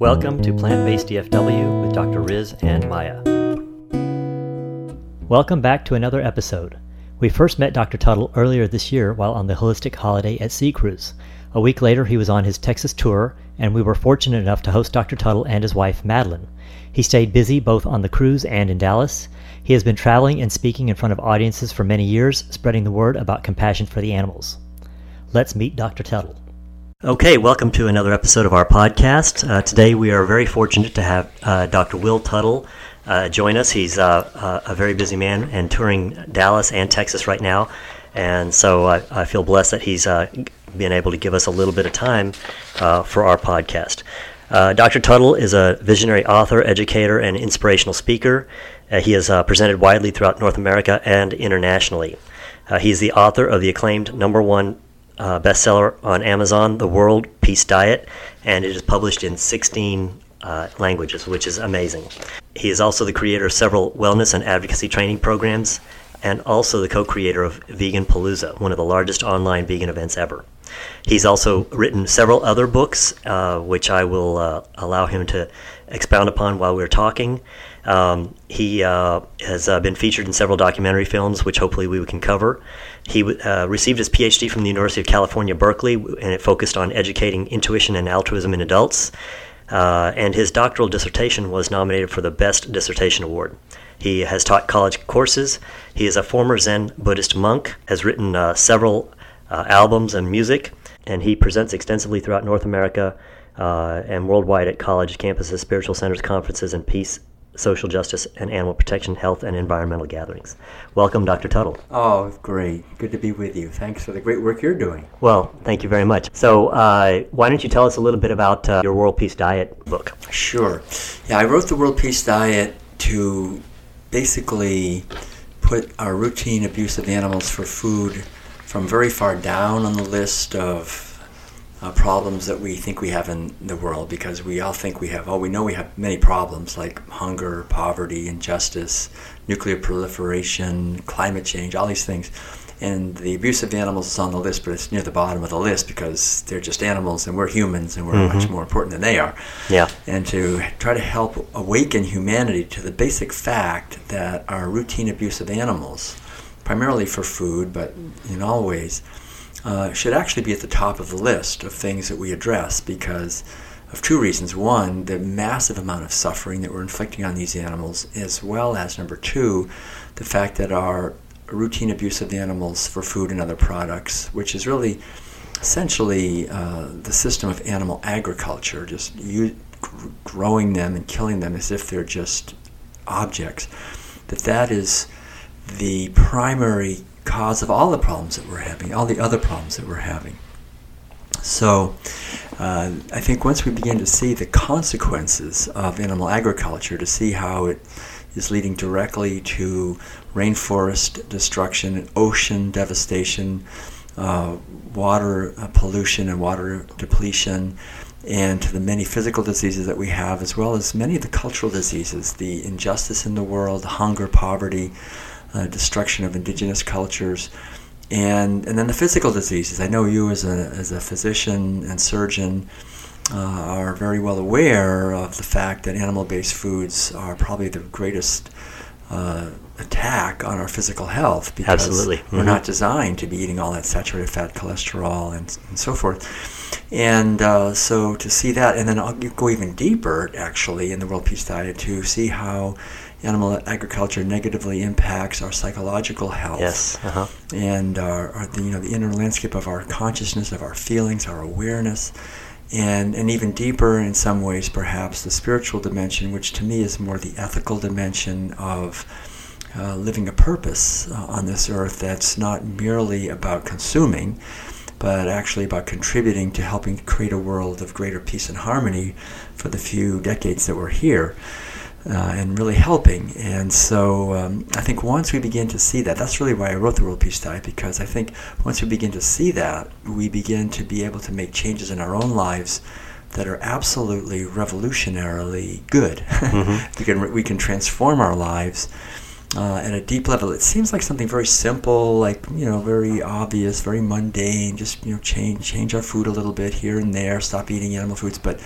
Welcome to Plant Based DFW with Dr. Riz and Maya. Welcome back to another episode. We first met Dr. Tuttle earlier this year while on the Holistic Holiday at Sea Cruise. A week later, he was on his Texas tour, and we were fortunate enough to host Dr. Tuttle and his wife, Madeline. He stayed busy both on the cruise and in Dallas. He has been traveling and speaking in front of audiences for many years, spreading the word about compassion for the animals. Let's meet Dr. Tuttle. Okay, welcome to another episode of our podcast. Uh, today we are very fortunate to have uh, Dr. Will Tuttle uh, join us. He's uh, a very busy man and touring Dallas and Texas right now. And so I, I feel blessed that he's uh, been able to give us a little bit of time uh, for our podcast. Dr. Tuttle is a visionary author, educator, and inspirational speaker. he has presented widely throughout North America and internationally. he's the author of the acclaimed number one uh, bestseller on Amazon, The World Peace Diet, and it is published in 16 uh, languages, which is amazing. He is also the creator of several wellness and advocacy training programs, and also the co creator of Vegan Palooza, one of the largest online vegan events ever. He's also written several other books, uh, which I will uh, allow him to expound upon while we're talking. Um, he uh, has uh, been featured in several documentary films, which hopefully we can cover. He uh, received his PhD from the University of California, Berkeley, and it focused on educating intuition and altruism in adults. Uh, and his doctoral dissertation was nominated for the Best Dissertation Award. He has taught college courses. He is a former Zen Buddhist monk, has written uh, several uh, albums and music, and he presents extensively throughout North America uh, and worldwide at college campuses, spiritual centers, conferences, and peace social justice and animal protection, health, and environmental gatherings. Welcome, Dr. Tuttle. Oh, great. Good to be with you. Thanks for the great work you're doing. Well, thank you very much. So, uh, why don't you tell us a little bit about uh, your World Peace Diet book? Sure. Yeah, I wrote the World Peace Diet to basically put our routine abuse of animals for food from very far down on the list of uh, problems that we think we have in the world because we all think we have, oh, we know we have many problems like hunger, poverty, injustice, nuclear proliferation, climate change, all these things. And the abuse of animals is on the list, but it's near the bottom of the list because they're just animals and we're humans and we're mm-hmm. much more important than they are. Yeah. And to try to help awaken humanity to the basic fact that our routine abuse of animals, primarily for food, but in all ways, uh, should actually be at the top of the list of things that we address because of two reasons. One, the massive amount of suffering that we're inflicting on these animals, as well as number two, the fact that our routine abuse of the animals for food and other products, which is really essentially uh, the system of animal agriculture, just you, growing them and killing them as if they're just objects, that that is the primary cause of all the problems that we're having, all the other problems that we're having. So, uh, I think once we begin to see the consequences of animal agriculture, to see how it is leading directly to rainforest destruction, ocean devastation, uh, water uh, pollution and water depletion, and to the many physical diseases that we have, as well as many of the cultural diseases, the injustice in the world, hunger, poverty, uh, destruction of indigenous cultures, and and then the physical diseases. I know you as a as a physician and surgeon. Uh, are very well aware of the fact that animal-based foods are probably the greatest uh, attack on our physical health because Absolutely. Mm-hmm. we're not designed to be eating all that saturated fat, cholesterol, and, and so forth. And uh, so to see that, and then I'll go even deeper, actually, in the World Peace Diet to see how animal agriculture negatively impacts our psychological health. Yes. Uh-huh. And our, our, the, you know, the inner landscape of our consciousness, of our feelings, our awareness, and, and even deeper in some ways, perhaps, the spiritual dimension, which to me is more the ethical dimension of uh, living a purpose uh, on this earth that's not merely about consuming, but actually about contributing to helping create a world of greater peace and harmony for the few decades that we're here uh, and really helping. And so um, I think once we begin to see that, that's really why I wrote the World Peace Diet, because I think once we begin to see that, we begin to be able to make changes in our own lives that are absolutely revolutionarily good. Mm-hmm. we, can, we can transform our lives. Uh, at a deep level, it seems like something very simple, like you know, very obvious, very mundane. Just you know, change change our food a little bit here and there. Stop eating animal foods, but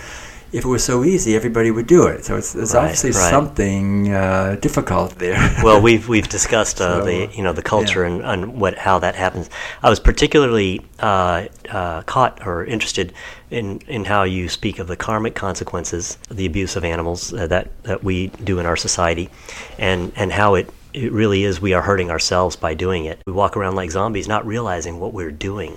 if it was so easy, everybody would do it. So it's, there's Right, obviously right. something uh, difficult there. well, we've we've discussed uh, So, the you know the culture yeah. and, and what how that happens. I was particularly uh, uh, caught or interested in in how you speak of the karmic consequences, of the abuse of animals uh, that that we do in our society, and and how it. It really is. We are hurting ourselves by doing it. We walk around like zombies, not realizing what we're doing.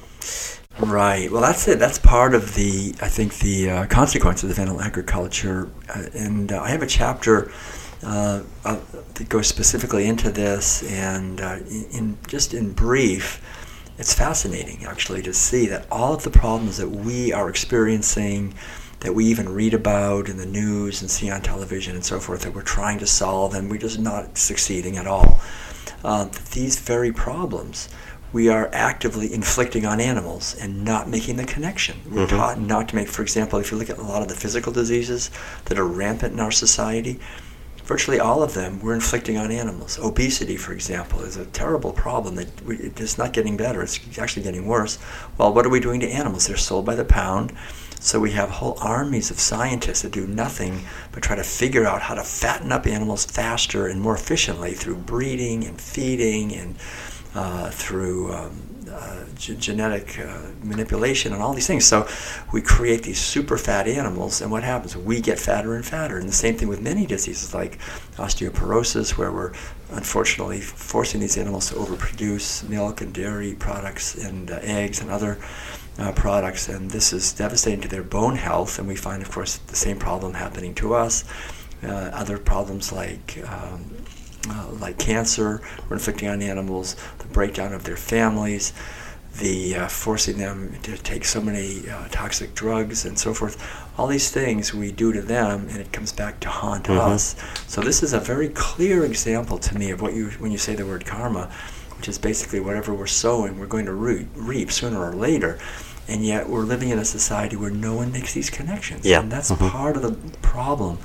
Right. Well, that's it. That's part of the, I think, the uh, consequences of the animal agriculture. Uh, and uh, I have a chapter uh, that goes specifically into this. And uh, in, in just in brief, it's fascinating actually to see that all of the problems that we are experiencing, that we even read about in the news and see on television and so forth, that we're trying to solve, and we're just not succeeding at all. Uh, these very problems we are actively inflicting on animals and not making the connection. We're Mhm. taught not to make, for example, if you look at a lot of the physical diseases that are rampant in our society, virtually all of them we're inflicting on animals. Obesity, for example, is a terrible problem that we, it's not getting better, it's actually getting worse. Well, what are we doing to animals? They're sold by the pound. So we have whole armies of scientists that do nothing but try to figure out how to fatten up animals faster and more efficiently through breeding and feeding and uh, through um, uh, g- genetic uh, manipulation and all these things. So we create these super fat animals, and what happens? We get fatter and fatter. And the same thing with many diseases like osteoporosis, where we're unfortunately forcing these animals to overproduce milk and dairy products and uh, eggs and other uh, products, and this is devastating to their bone health. And we find, of course, the same problem happening to us. Uh, other problems like um, uh, like cancer, we're inflicting on animals, the breakdown of their families, the uh, forcing them to take so many uh, toxic drugs and so forth. All these things we do to them, and it comes back to haunt Mhm. us. So this is a very clear example to me of what you when you say the word karma, which is basically whatever we're sowing, we're going to reap, reap sooner or later. And yet we're living in a society where no one makes these connections. Yeah. And that's Mhm. part of the problem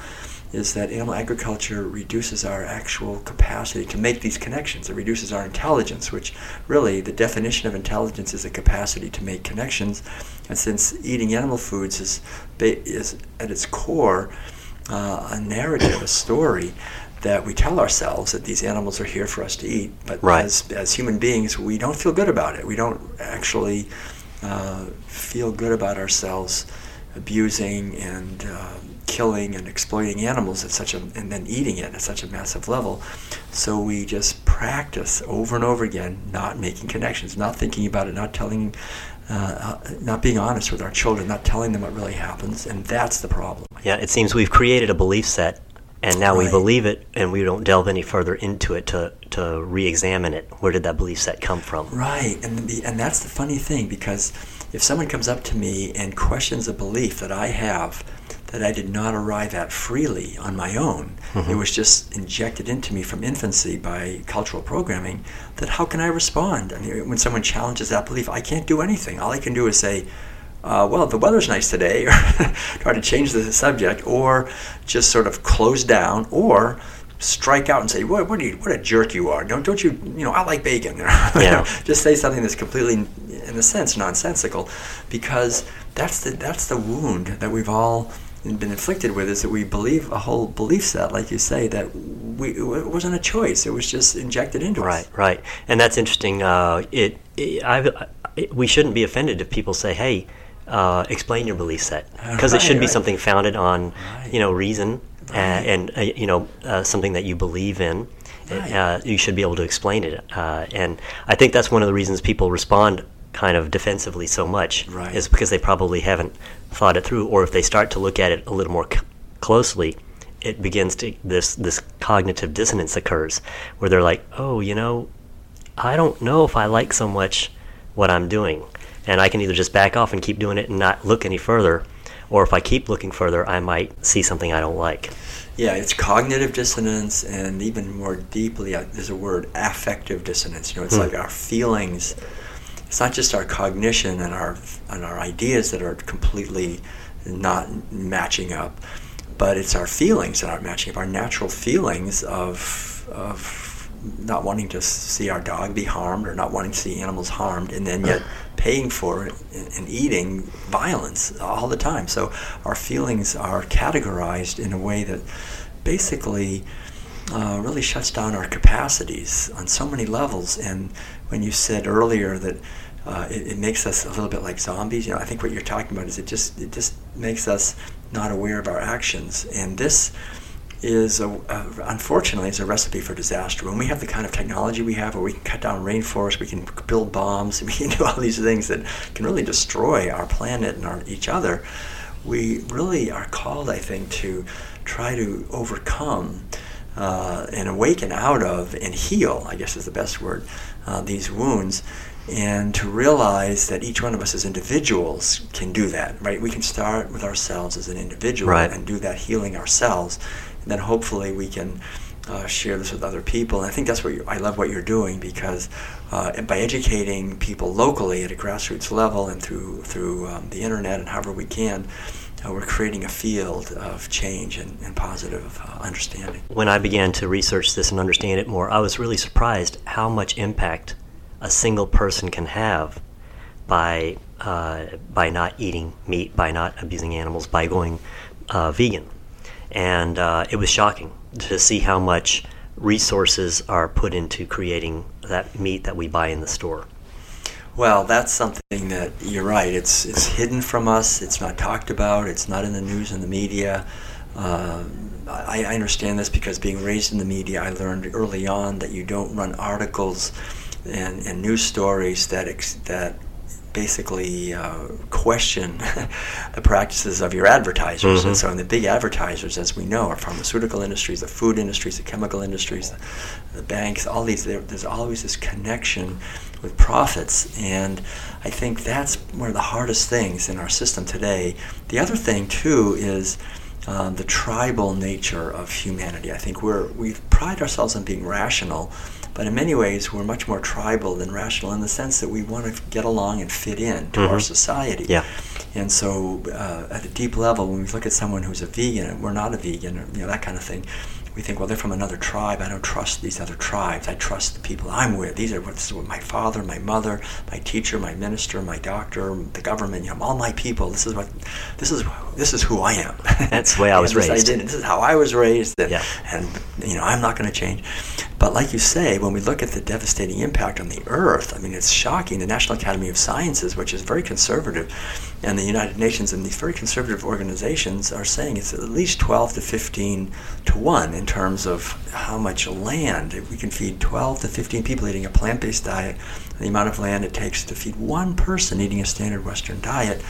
is that animal agriculture reduces our actual capacity to make these connections. It reduces our intelligence, which really the definition of intelligence is a capacity to make connections. And since eating animal foods is, is at its core uh, a narrative, a story that we tell ourselves that these animals are here for us to eat, but Right. as, as human beings, we don't feel good about it. We don't actually uh, feel good about ourselves abusing and uh, killing and exploiting animals at such a and then eating it at such a massive level. So we just practice over and over again, not making connections, not thinking about it, not telling, uh, uh, not being honest with our children, not telling them what really happens, and that's the problem. Yeah, it seems we've created a belief set, and now we believe it, and we don't delve any further into it to to re-examine it. Where did that belief set come from? Right, and the, and that's the funny thing because if someone comes up to me and questions a belief that I have that I did not arrive at freely on my own, it Mhm. was just injected into me from infancy by cultural programming. That how can I respond? I mean, when someone challenges that belief, I can't do anything. All I can do is say. Uh, well, the weather's nice today, or try to change the subject, or just sort of close down, or strike out and say, "What, what, are you, what a jerk you are! Don't, don't you, you know, I like bacon." Yeah. just say something that's completely, in a sense, nonsensical, because that's the that's the wound that we've all been inflicted with is that we believe a whole belief set, like you say, that we it wasn't a choice; it was just injected into Right, us. right, right, and that's interesting. Uh, it, it, I, I, we shouldn't be offended if people say, "Hey, uh, explain your belief set," because it should Right, be right. something founded on, Right. you know, reason uh, Right. and uh, you know uh, something that you believe in. Right. Uh, you should be able to explain it, uh, and I think that's one of the reasons people respond kind of defensively so much Right. is because they probably haven't thought it through, or if they start to look at it a little more c- closely, it begins to this this cognitive dissonance occurs where they're like, oh, you know, I don't know if I like so much what I'm doing, and I can either just back off and keep doing it and not look any further, or if I keep looking further, I might see something I don't like. Yeah, it's cognitive dissonance, and even more deeply, uh, there's a word affective dissonance. You know, it's Hmm. like our feelings. It's not just our cognition and our and our ideas that are completely not matching up, but it's our feelings that aren't matching up. Our natural feelings of of not wanting to see our dog be harmed or not wanting to see animals harmed, and then yet paying for it and eating violence all the time. So our feelings are categorized in a way that basically uh, really shuts down our capacities on so many levels. And when you said earlier that uh, it, it, makes us a little bit like zombies, you know, I think what you're talking about is it just it just makes us not aware of our actions. And this is a, unfortunately is a recipe for disaster. When we have the kind of technology we have, where we can cut down rainforests, we can build bombs, we can do all these things that can really destroy our planet and our, each other. We really are called, I think, to try to overcome uh, and awaken out of and heal. I guess is the best word. Uh, these wounds and to realize that each one of us as individuals can do that right we can start with ourselves as an individual right. and do that healing ourselves and then hopefully we can uh, share this with other people. And I think that's what I love what you're doing because uh, by educating people locally at a grassroots level and through through um, the internet and however we can. Uh, we're creating a field of change and, and positive uh, understanding. When I began to research this and understand it more, I was really surprised how much impact a single person can have by uh, by not eating meat, by not abusing animals, by going uh, vegan and uh, it was shocking to see how much resources are put into creating that meat that we buy in the store. Well, that's something that you're right. It's it's hidden from us. It's not talked about. It's not in the news and the media. Uh, I, I, understand this because being raised in the media, I learned early on that you don't run articles and, and news stories that ex, that basically uh, question the practices of your advertisers. Mm-hmm. And so, in the big advertisers, as we know, are pharmaceutical industries, the food industries, the chemical industries, the, the banks, all these, there's always this connection with profits. And I think that's one of the hardest things in our system today. The other thing, too, is um, the tribal nature of humanity. I think we're, we pride ourselves on being rational but in many ways, we're much more tribal than rational in the sense that we want to get along and fit in to mm-hmm. our society. Yeah. And so, uh, at a deep level, when we look at someone who's a vegan and we're not a vegan, or, you know that kind of thing, we think, well, they're from another tribe. I don't trust these other tribes. I trust the people I'm with. These are what, this is what my father, my mother, my teacher, my minister, my doctor, the government. You know, all my people. This is what, this is this is who I am. That's the way I was raised. I this is how I was raised. And, yeah. and you know, I'm not going to change. But like you say, when we look at the devastating impact on the earth, I mean, it's shocking. The National Academy of Sciences, which is very conservative, and the United Nations and these very conservative organizations are saying it's at least 12 to 15 to 1 in terms of how much land. If we can feed 12 to 15 people eating a plant based diet, the amount of land it takes to feed one person eating a standard Western diet.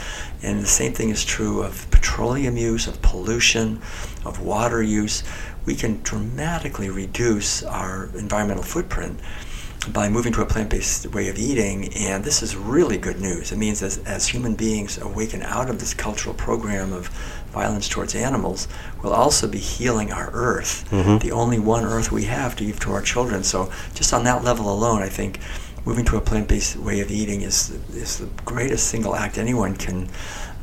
And the same thing is true of petroleum use, of pollution, of water use we can dramatically reduce our environmental footprint by moving to a plant-based way of eating and this is really good news. It means as, as human beings awaken out of this cultural program of violence towards animals we'll also be healing our earth. Mm-hmm. the only one earth we have to give to our children. So just on that level alone i think moving to a plant-based way of eating is, is the greatest single act anyone can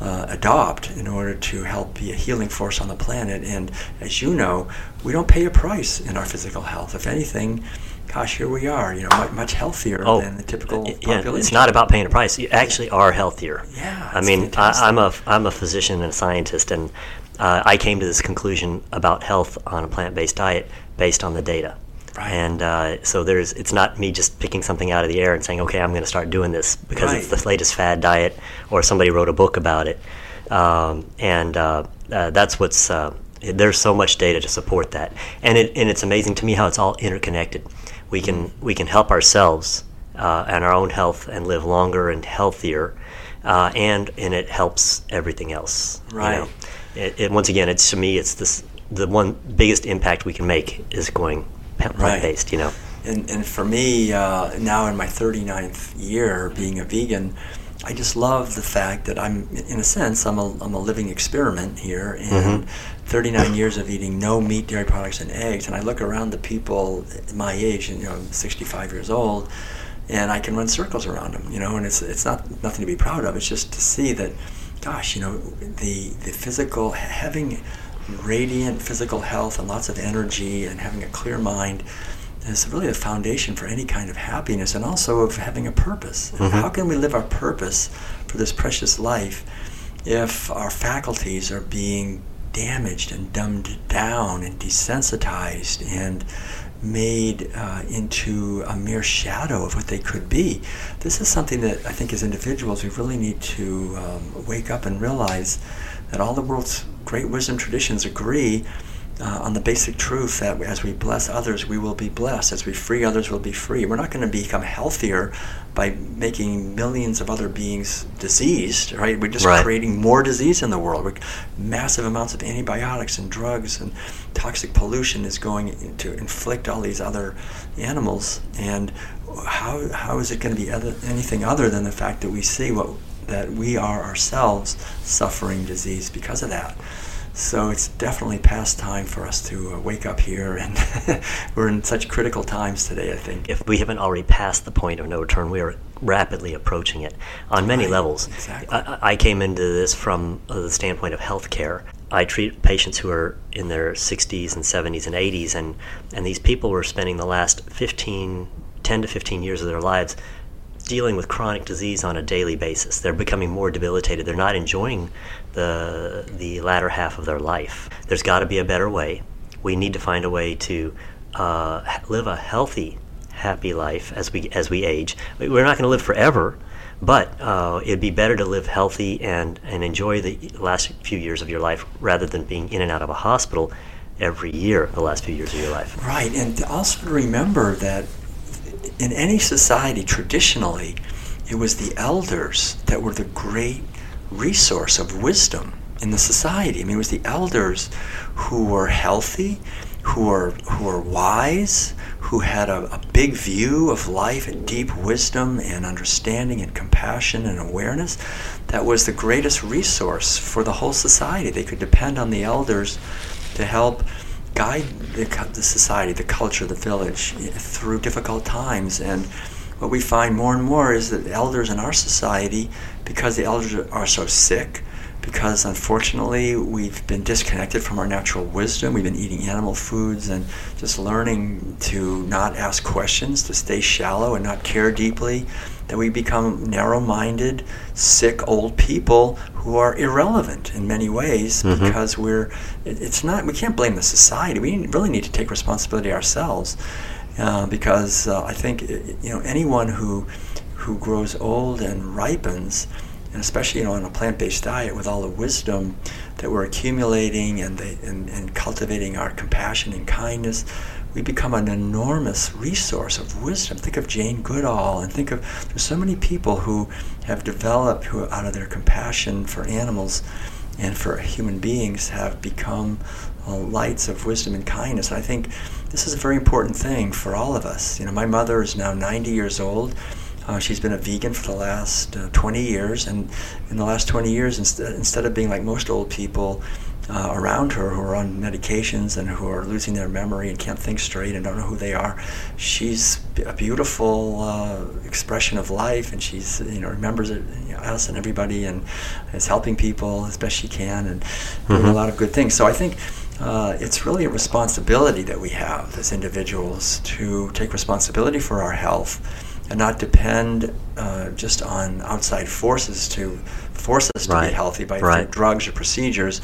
uh, adopt in order to help be a healing force on the planet. And as you know, we don't pay a price in our physical health. If anything, gosh, here we are, you know, much, much healthier oh, than the typical yeah, population. It's not about paying a price. You actually are healthier. Yeah. I mean, I, am a I'm a physician and a scientist, and uh, I came to this conclusion about health on a plant-based diet based on the data. And uh, so there's, it's not me just picking something out of the air and saying, okay, I'm going to start doing this because right. it's the latest fad diet or somebody wrote a book about it. Um, and uh, uh, that's what's, uh, there's so much data to support that. And, it, and it's amazing to me how it's all interconnected. We can, we can help ourselves uh, and our own health and live longer and healthier. Uh, and, and it helps everything else. Right. You know? it, it, once again, it's to me, it's this, the one biggest impact we can make is going plant based, you know. And, and for me, uh, now in my 39th year being a vegan, I just love the fact that I'm, in a sense, I'm a, I'm a living experiment here, in mm-hmm. 39 years of eating no meat, dairy products, and eggs. And I look around the people my age, and you know, I'm 65 years old, and I can run circles around them, you know. And it's it's not nothing to be proud of. It's just to see that, gosh, you know, the the physical having radiant physical health and lots of energy and having a clear mind is really the foundation for any kind of happiness and also of having a purpose. Mm-hmm. How can we live our purpose for this precious life if our faculties are being damaged and dumbed down and desensitized and made uh, into a mere shadow of what they could be. This is something that I think as individuals we really need to um, wake up and realize that all the world's great wisdom traditions agree uh, on the basic truth that as we bless others, we will be blessed. As we free others, we'll be free. We're not going to become healthier by making millions of other beings diseased, right? We're just right. creating more disease in the world. We're, massive amounts of antibiotics and drugs and toxic pollution is going to inflict all these other animals. And how, how is it going to be other, anything other than the fact that we see what that we are ourselves suffering disease because of that? So it's definitely past time for us to uh, wake up here, and we're in such critical times today. I think if we haven't already passed the point of no return, we are rapidly approaching it on many right, levels. Exactly. I, I, came into this from uh, the standpoint of healthcare. I treat patients who are in their 60s and 70s and 80s, and, and these people were spending the last 15, 10 to 15 years of their lives dealing with chronic disease on a daily basis. They're becoming more debilitated. They're not enjoying the the latter half of their life. There's got to be a better way. We need to find a way to uh, live a healthy, happy life as we as we age. We're not going to live forever, but uh, it'd be better to live healthy and and enjoy the last few years of your life rather than being in and out of a hospital every year the last few years of your life. Right, and also remember that in any society traditionally, it was the elders that were the great resource of wisdom in the society. I mean, it was the elders who were healthy, who were who were wise, who had a, a, big view of life and deep wisdom and understanding and compassion and awareness. That was the greatest resource for the whole society. They could depend on the elders to help guide the, the society, the culture, the village through difficult times. And what we find more and more is that elders in our society, because the elders are so sick, because unfortunately we've been disconnected from our natural wisdom, we've been eating animal foods and just learning to not ask questions, to stay shallow and not care deeply, that we become narrow minded, sick old people who are irrelevant in many ways mm-hmm. because we're, it's not, we can't blame the society. We really need to take responsibility ourselves. Uh, because uh, I think you know anyone who who grows old and ripens, and especially you know on a plant-based diet with all the wisdom that we're accumulating and, the, and, and cultivating our compassion and kindness, we become an enormous resource of wisdom. Think of Jane Goodall, and think of there's so many people who have developed who out of their compassion for animals and for human beings have become uh, lights of wisdom and kindness. I think this is a very important thing for all of us. You know, my mother is now 90 years old. Uh, she's been a vegan for the last uh, 20 years, and in the last 20 years, instead, instead of being like most old people uh, around her who are on medications and who are losing their memory and can't think straight and don't know who they are, she's a beautiful uh, expression of life, and she's you know remembers it, you know, us and everybody, and is helping people as best she can, and mm-hmm. doing a lot of good things. So I think uh, it's really a responsibility that we have as individuals to take responsibility for our health and not depend uh, just on outside forces to force us to right. be healthy by right. drugs or procedures.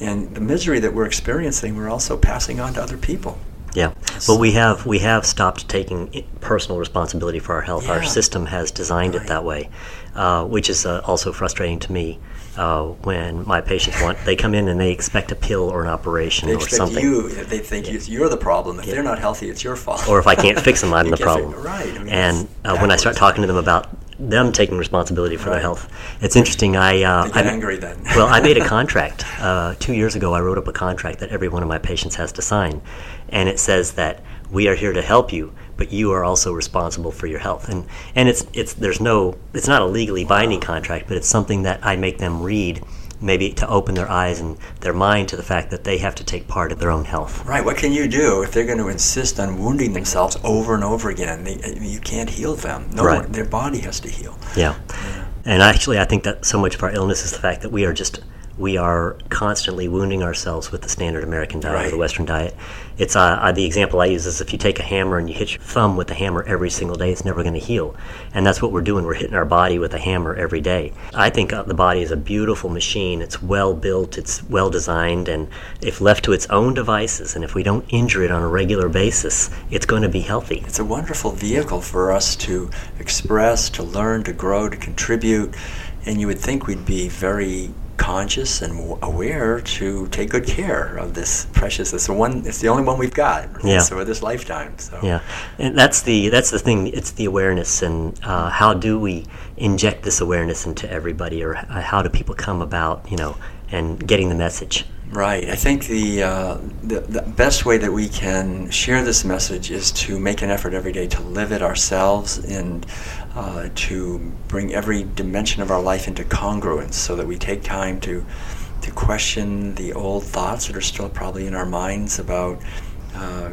And the misery that we're experiencing, we're also passing on to other people. Yeah, but we have we have stopped taking personal responsibility for our health. Yeah. Our system has designed right. it that way, uh, which is uh, also frustrating to me uh, when my patients want they come in and they expect a pill or an operation they or something. You, they think yeah. you're the problem. If yeah. they're not healthy, it's your fault. Or if I can't fix them, I'm the problem. right. I mean, and uh, when I start talking to them about them taking responsibility for right. their health, it's interesting. I uh, I, angry then. well, I made a contract uh, two years ago. I wrote up a contract that every one of my patients has to sign, and it says that we are here to help you but you are also responsible for your health. And and it's it's there's no it's not a legally binding contract, but it's something that I make them read maybe to open their eyes and their mind to the fact that they have to take part in their own health. Right. What can you do if they're going to insist on wounding themselves over and over again? They, uh, you can't heal them. No, right. their body has to heal. Yeah. yeah. And actually, I think that so much of our illness is the fact that we are just we are constantly wounding ourselves with the standard American diet Right. or the Western diet. It's uh, uh, the example I use is if you take a hammer and you hit your thumb with the hammer every single day, it's never going to heal. And that's what we're doing. We're hitting our body with a hammer every day. I think uh, the body is a beautiful machine. It's well built, it's well designed, and if left to its own devices, and if we don't injure it on a regular basis, it's going to be healthy. It's a wonderful vehicle for us to express, to learn, to grow, to contribute. And you would think we'd be very conscious and aware to take good care of this precious. It's the one. It's the only one we've got. Yeah. So this lifetime. So Yeah, and that's the that's the thing. It's the awareness, and uh, how do we inject this awareness into everybody, or uh, how do people come about, you know, and getting the message? Right. I think the, uh, the the best way that we can share this message is to make an effort every day to live it ourselves and uh, to bring every dimension of our life into congruence, so that we take time to to question the old thoughts that are still probably in our minds about uh,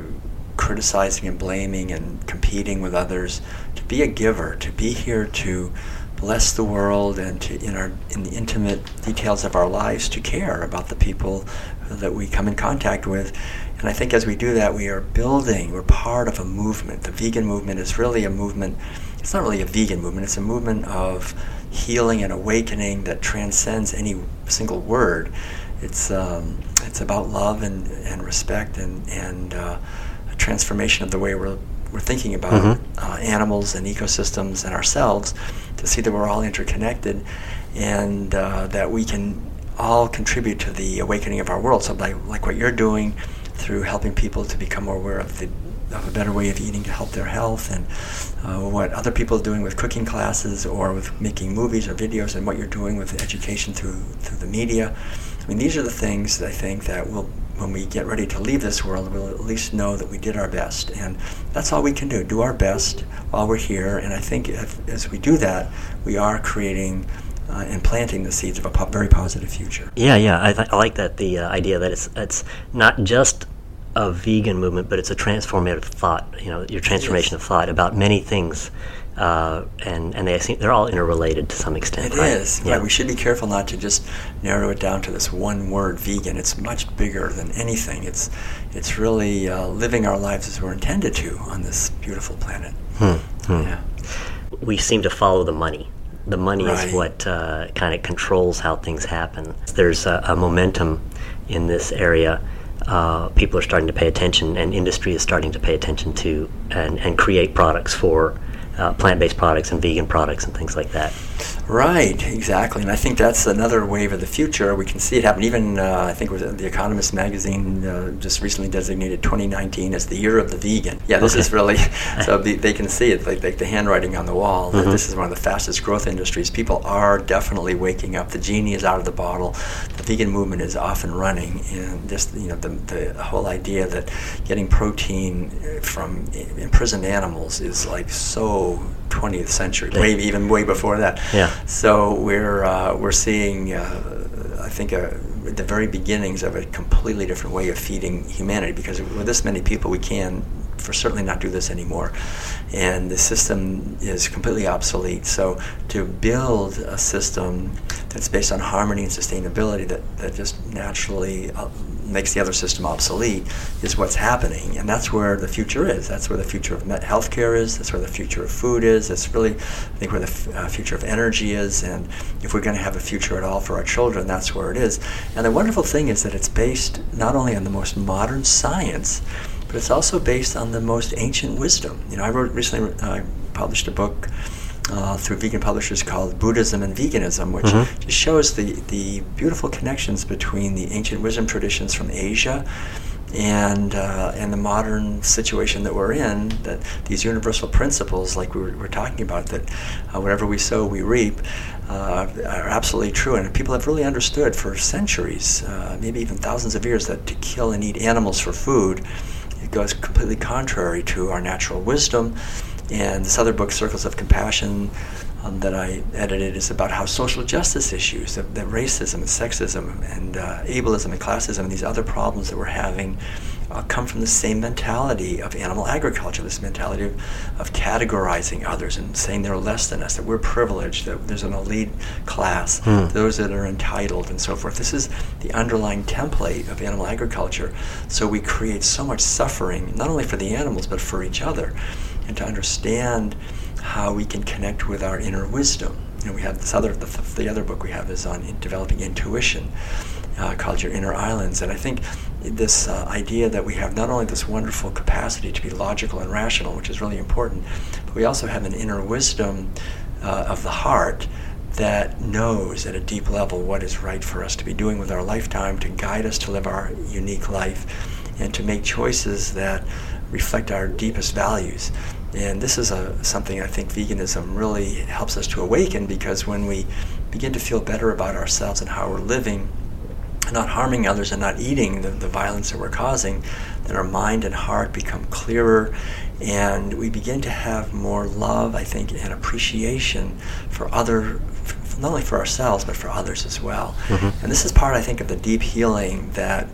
criticizing and blaming and competing with others. To be a giver, to be here to bless the world and to in our in the intimate details of our lives to care about the people that we come in contact with. And I think as we do that we are building we're part of a movement. The vegan movement is really a movement it's not really a vegan movement it's a movement of healing and awakening that transcends any single word. It's um, it's about love and, and respect and and uh, a transformation of the way we're we're thinking about Mhm. uh, animals and ecosystems and ourselves to see that we're all interconnected and uh, that we can all contribute to the awakening of our world. So, like, like what you're doing through helping people to become more aware of the of a better way of eating to help their health, and uh, what other people are doing with cooking classes or with making movies or videos, and what you're doing with education through through the media. I mean, these are the things that I think that will, when we get ready to leave this world, we'll at least know that we did our best, and that's all we can do: do our best while we're here. And I think if, as we do that, we are creating uh, and planting the seeds of a po- very positive future. Yeah, yeah, I, th- I like that the uh, idea that it's it's not just a vegan movement, but it's a transformative thought. You know, your transformation Yes. of thought about many things, uh, and and they seem, they're all interrelated to some extent. It right? is. Yeah. Right. We should be careful not to just narrow it down to this one word, vegan. It's much bigger than anything. It's it's really uh, living our lives as we're intended to on this beautiful planet. Hmm, hmm. Yeah. we seem to follow the money. The money Right. is what uh, kind of controls how things happen. There's a, a momentum in this area. Uh, people are starting to pay attention, and industry is starting to pay attention to and, and create products for uh, plant-based products and vegan products and things like that. Right, exactly, and I think that's another wave of the future. We can see it happen. Even uh, I think was the Economist magazine uh, just recently designated 2019 as the year of the vegan. Yeah, this Okay. is really so the, they can see it like, like the handwriting on the wall. That Mhm. this is one of the fastest growth industries. People are definitely waking up. The genie is out of the bottle. The vegan movement is off and running, and just you know the the whole idea that getting protein from imprisoned animals is like so 20th century, Yeah. way even way before that. Yeah. So we're uh, we're seeing, uh, I think, uh, the very beginnings of a completely different way of feeding humanity. Because with this many people, we can, for certainly, not do this anymore, and the system is completely obsolete. So to build a system that's based on harmony and sustainability that that just naturally uh, makes the other system obsolete is what's happening, and that's where the future is. That's where the future of healthcare is. That's where the future of food is. That's really, I think, where the f- uh, future of energy is. And if we're going to have a future at all for our children, that's where it is. And the wonderful thing is that it's based not only on the most modern science, but it's also based on the most ancient wisdom. You know, I wrote recently uh, published a book uh, through vegan publishers called Buddhism and Veganism, which Mhm. just shows the, the beautiful connections between the ancient wisdom traditions from Asia and uh, and the modern situation that we're in. That these universal principles, like we were, we're talking about, that uh, whatever we sow, we reap, uh, are absolutely true. And people have really understood for centuries, uh, maybe even thousands of years, that to kill and eat animals for food, it goes completely contrary to our natural wisdom. And this other book, Circles of Compassion, um, that I edited is about how social justice issues, that, that racism and sexism and uh, ableism and classism and these other problems that we're having uh, come from the same mentality of animal agriculture, this mentality of, of categorizing others and saying they're less than us, that we're privileged, that there's an elite class, Hmm. those that are entitled, and so forth. This is the underlying template of animal agriculture. So we create so much suffering, not only for the animals, but for each other. And to understand how we can connect with our inner wisdom. You know, we have this other, the, the other book we have is on in developing intuition uh, called Your Inner Islands. And I think this uh, idea that we have not only this wonderful capacity to be logical and rational, which is really important, but we also have an inner wisdom uh, of the heart that knows at a deep level what is right for us to be doing with our lifetime, to guide us to live our unique life, and to make choices that reflect our deepest values. And this is a, something I think veganism really helps us to awaken because when we begin to feel better about ourselves and how we're living, not harming others and not eating the, the violence that we're causing, then our mind and heart become clearer and we begin to have more love, I think, and appreciation for other, f- not only for ourselves, but for others as well. Mhm. And this is part, I think, of the deep healing that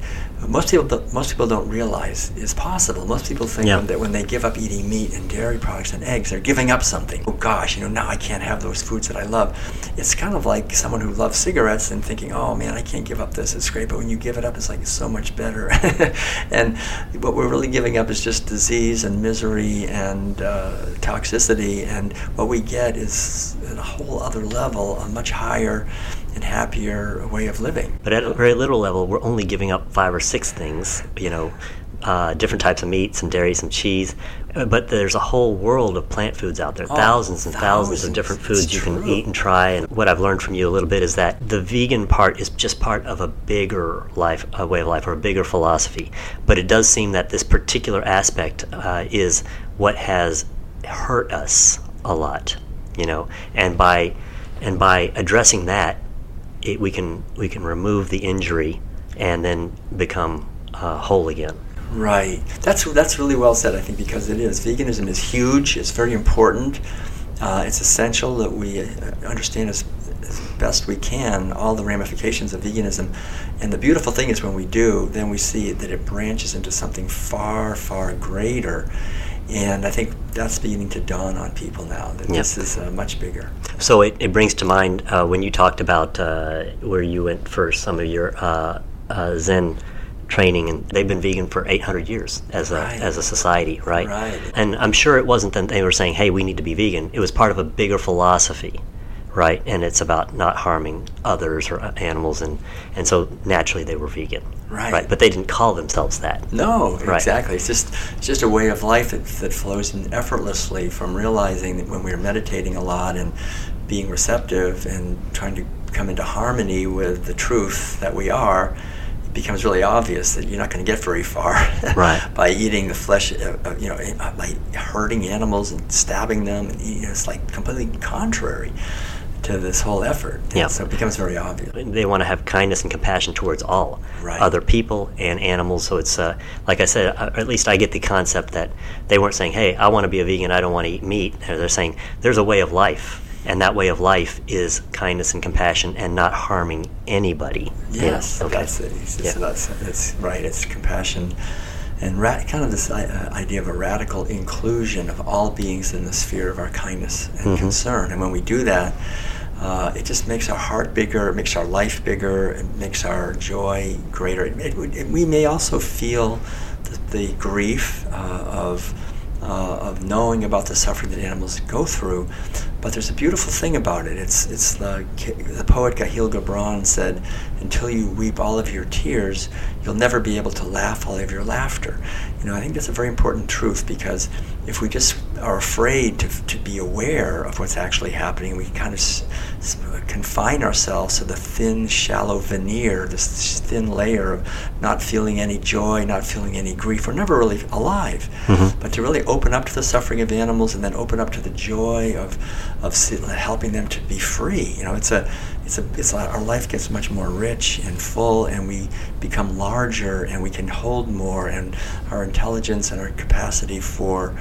most people, do- most people don't realize is possible. Most people think Yeah. that when they give up eating meat and dairy products and eggs, they're giving up something. Oh gosh, you know, now I can't have those foods that I love. It's kind of like someone who loves cigarettes and thinking, oh man, I can't give up this. It's great, but when you give it up, it's like it's so much better. and what we're really giving up is just disease and misery and uh, toxicity. And what we get is at a whole other level, a much higher and happier way of living. But at a very little level, we're only giving up five or six things, you know, uh, different types of meat, some dairy, some cheese. Uh, But there's a whole world of plant foods out there, Oh, thousands and thousands thousands. of different It's foods you can eat and try. And what I've learned from you a little bit is that the vegan part is just part of a bigger life, a way of life, or a bigger philosophy. But it does seem that this particular aspect uh, is what has hurt us a lot, you know, and by and by addressing that, it, we can we can remove the injury and then become uh, whole again. Right. That's that's really well said. I think because it is veganism is huge. It's very important. Uh, it's essential that we uh, understand as, as best we can all the ramifications of veganism. And the beautiful thing is when we do, then we see that it branches into something far, far greater. And I think that's beginning to dawn on people now that Yep. this is uh, much bigger. So it, it brings to mind uh, when you talked about uh, where you went for some of your uh, uh, Zen training, and they've been vegan for 800 years as a Right. as a society, right? Right. And I'm sure it wasn't that they were saying, "Hey, we need to be vegan." It was part of a bigger philosophy, right? And it's about not harming others or animals, and and so naturally they were vegan, Right. But they didn't call themselves that. No, Right. exactly. It's just it's just a way of life that, that flows in effortlessly from realizing that when we're meditating a lot and being receptive and trying to come into harmony with the truth that we are, it becomes really obvious that you're not going to get very far Right. by eating the flesh, uh, uh, you know, by hurting animals and stabbing them. And eating, it's like completely contrary to this whole effort. Yeah. So it becomes very obvious. they want to have kindness and compassion towards all Right. other people and animals so it's uh, like i said uh, at least i get the concept that they weren't saying hey i want to be a vegan i don't want to eat meat they're, saying there's a way of life and that way of life is kindness and compassion and not harming anybody You know? Yes, okay that's it. It's, Yeah. that's, that's right. It's compassion and ra- kind of this uh, idea of a radical inclusion of all beings in the sphere of our kindness and Mhm. concern. And when we do that, uh, it just makes our heart bigger, it makes our life bigger, it makes our joy greater. It, it, it- we may also feel the, the grief uh, of uh, of knowing about the suffering that animals go through. But there's a beautiful thing about it. It's it's the the poet Kahlil Gibran said, "Until you weep all of your tears, you'll never be able to laugh all of your laughter." You know, I think that's a very important truth because if we just are afraid to to be aware of what's actually happening, we kind of s- s- confine ourselves to the thin, shallow veneer, this thin layer of not feeling any joy, not feeling any grief. We're never really alive. Mhm. But to really open up to the suffering of animals and then open up to the joy of of helping them to be free. You know, it's a it's a it's a, our life gets much more rich and full, and we become larger, and we can hold more, and our intelligence and our capacity for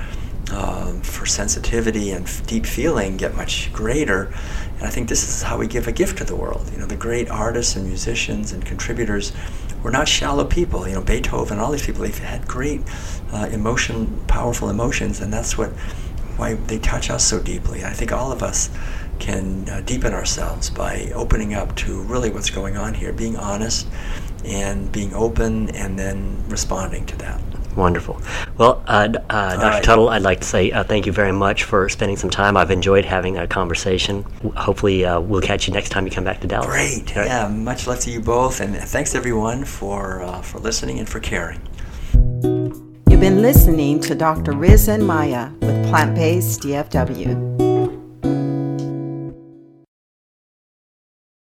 um, for sensitivity and f- deep feeling get much greater. And I think this is how we give a gift to the world. You know, the great artists and musicians and contributors were not shallow people. You know, Beethoven, all these people, they've had great uh, emotion, powerful emotions, and that's what why they touch us so deeply. I think all of us can uh, deepen ourselves by opening up to really what's going on here, being honest and being open, and then responding to that. Wonderful. Well, uh, uh, Dr. right. Tuttle, I'd like to say uh, thank you very much for spending some time. I've enjoyed having a conversation. Hopefully, uh, we'll catch you next time you come back to Dallas. Great. All right. Yeah, much love to you both, and thanks everyone for uh, for listening and for caring. You've been listening to Dr. Riz and Maya with Plant Based DFW.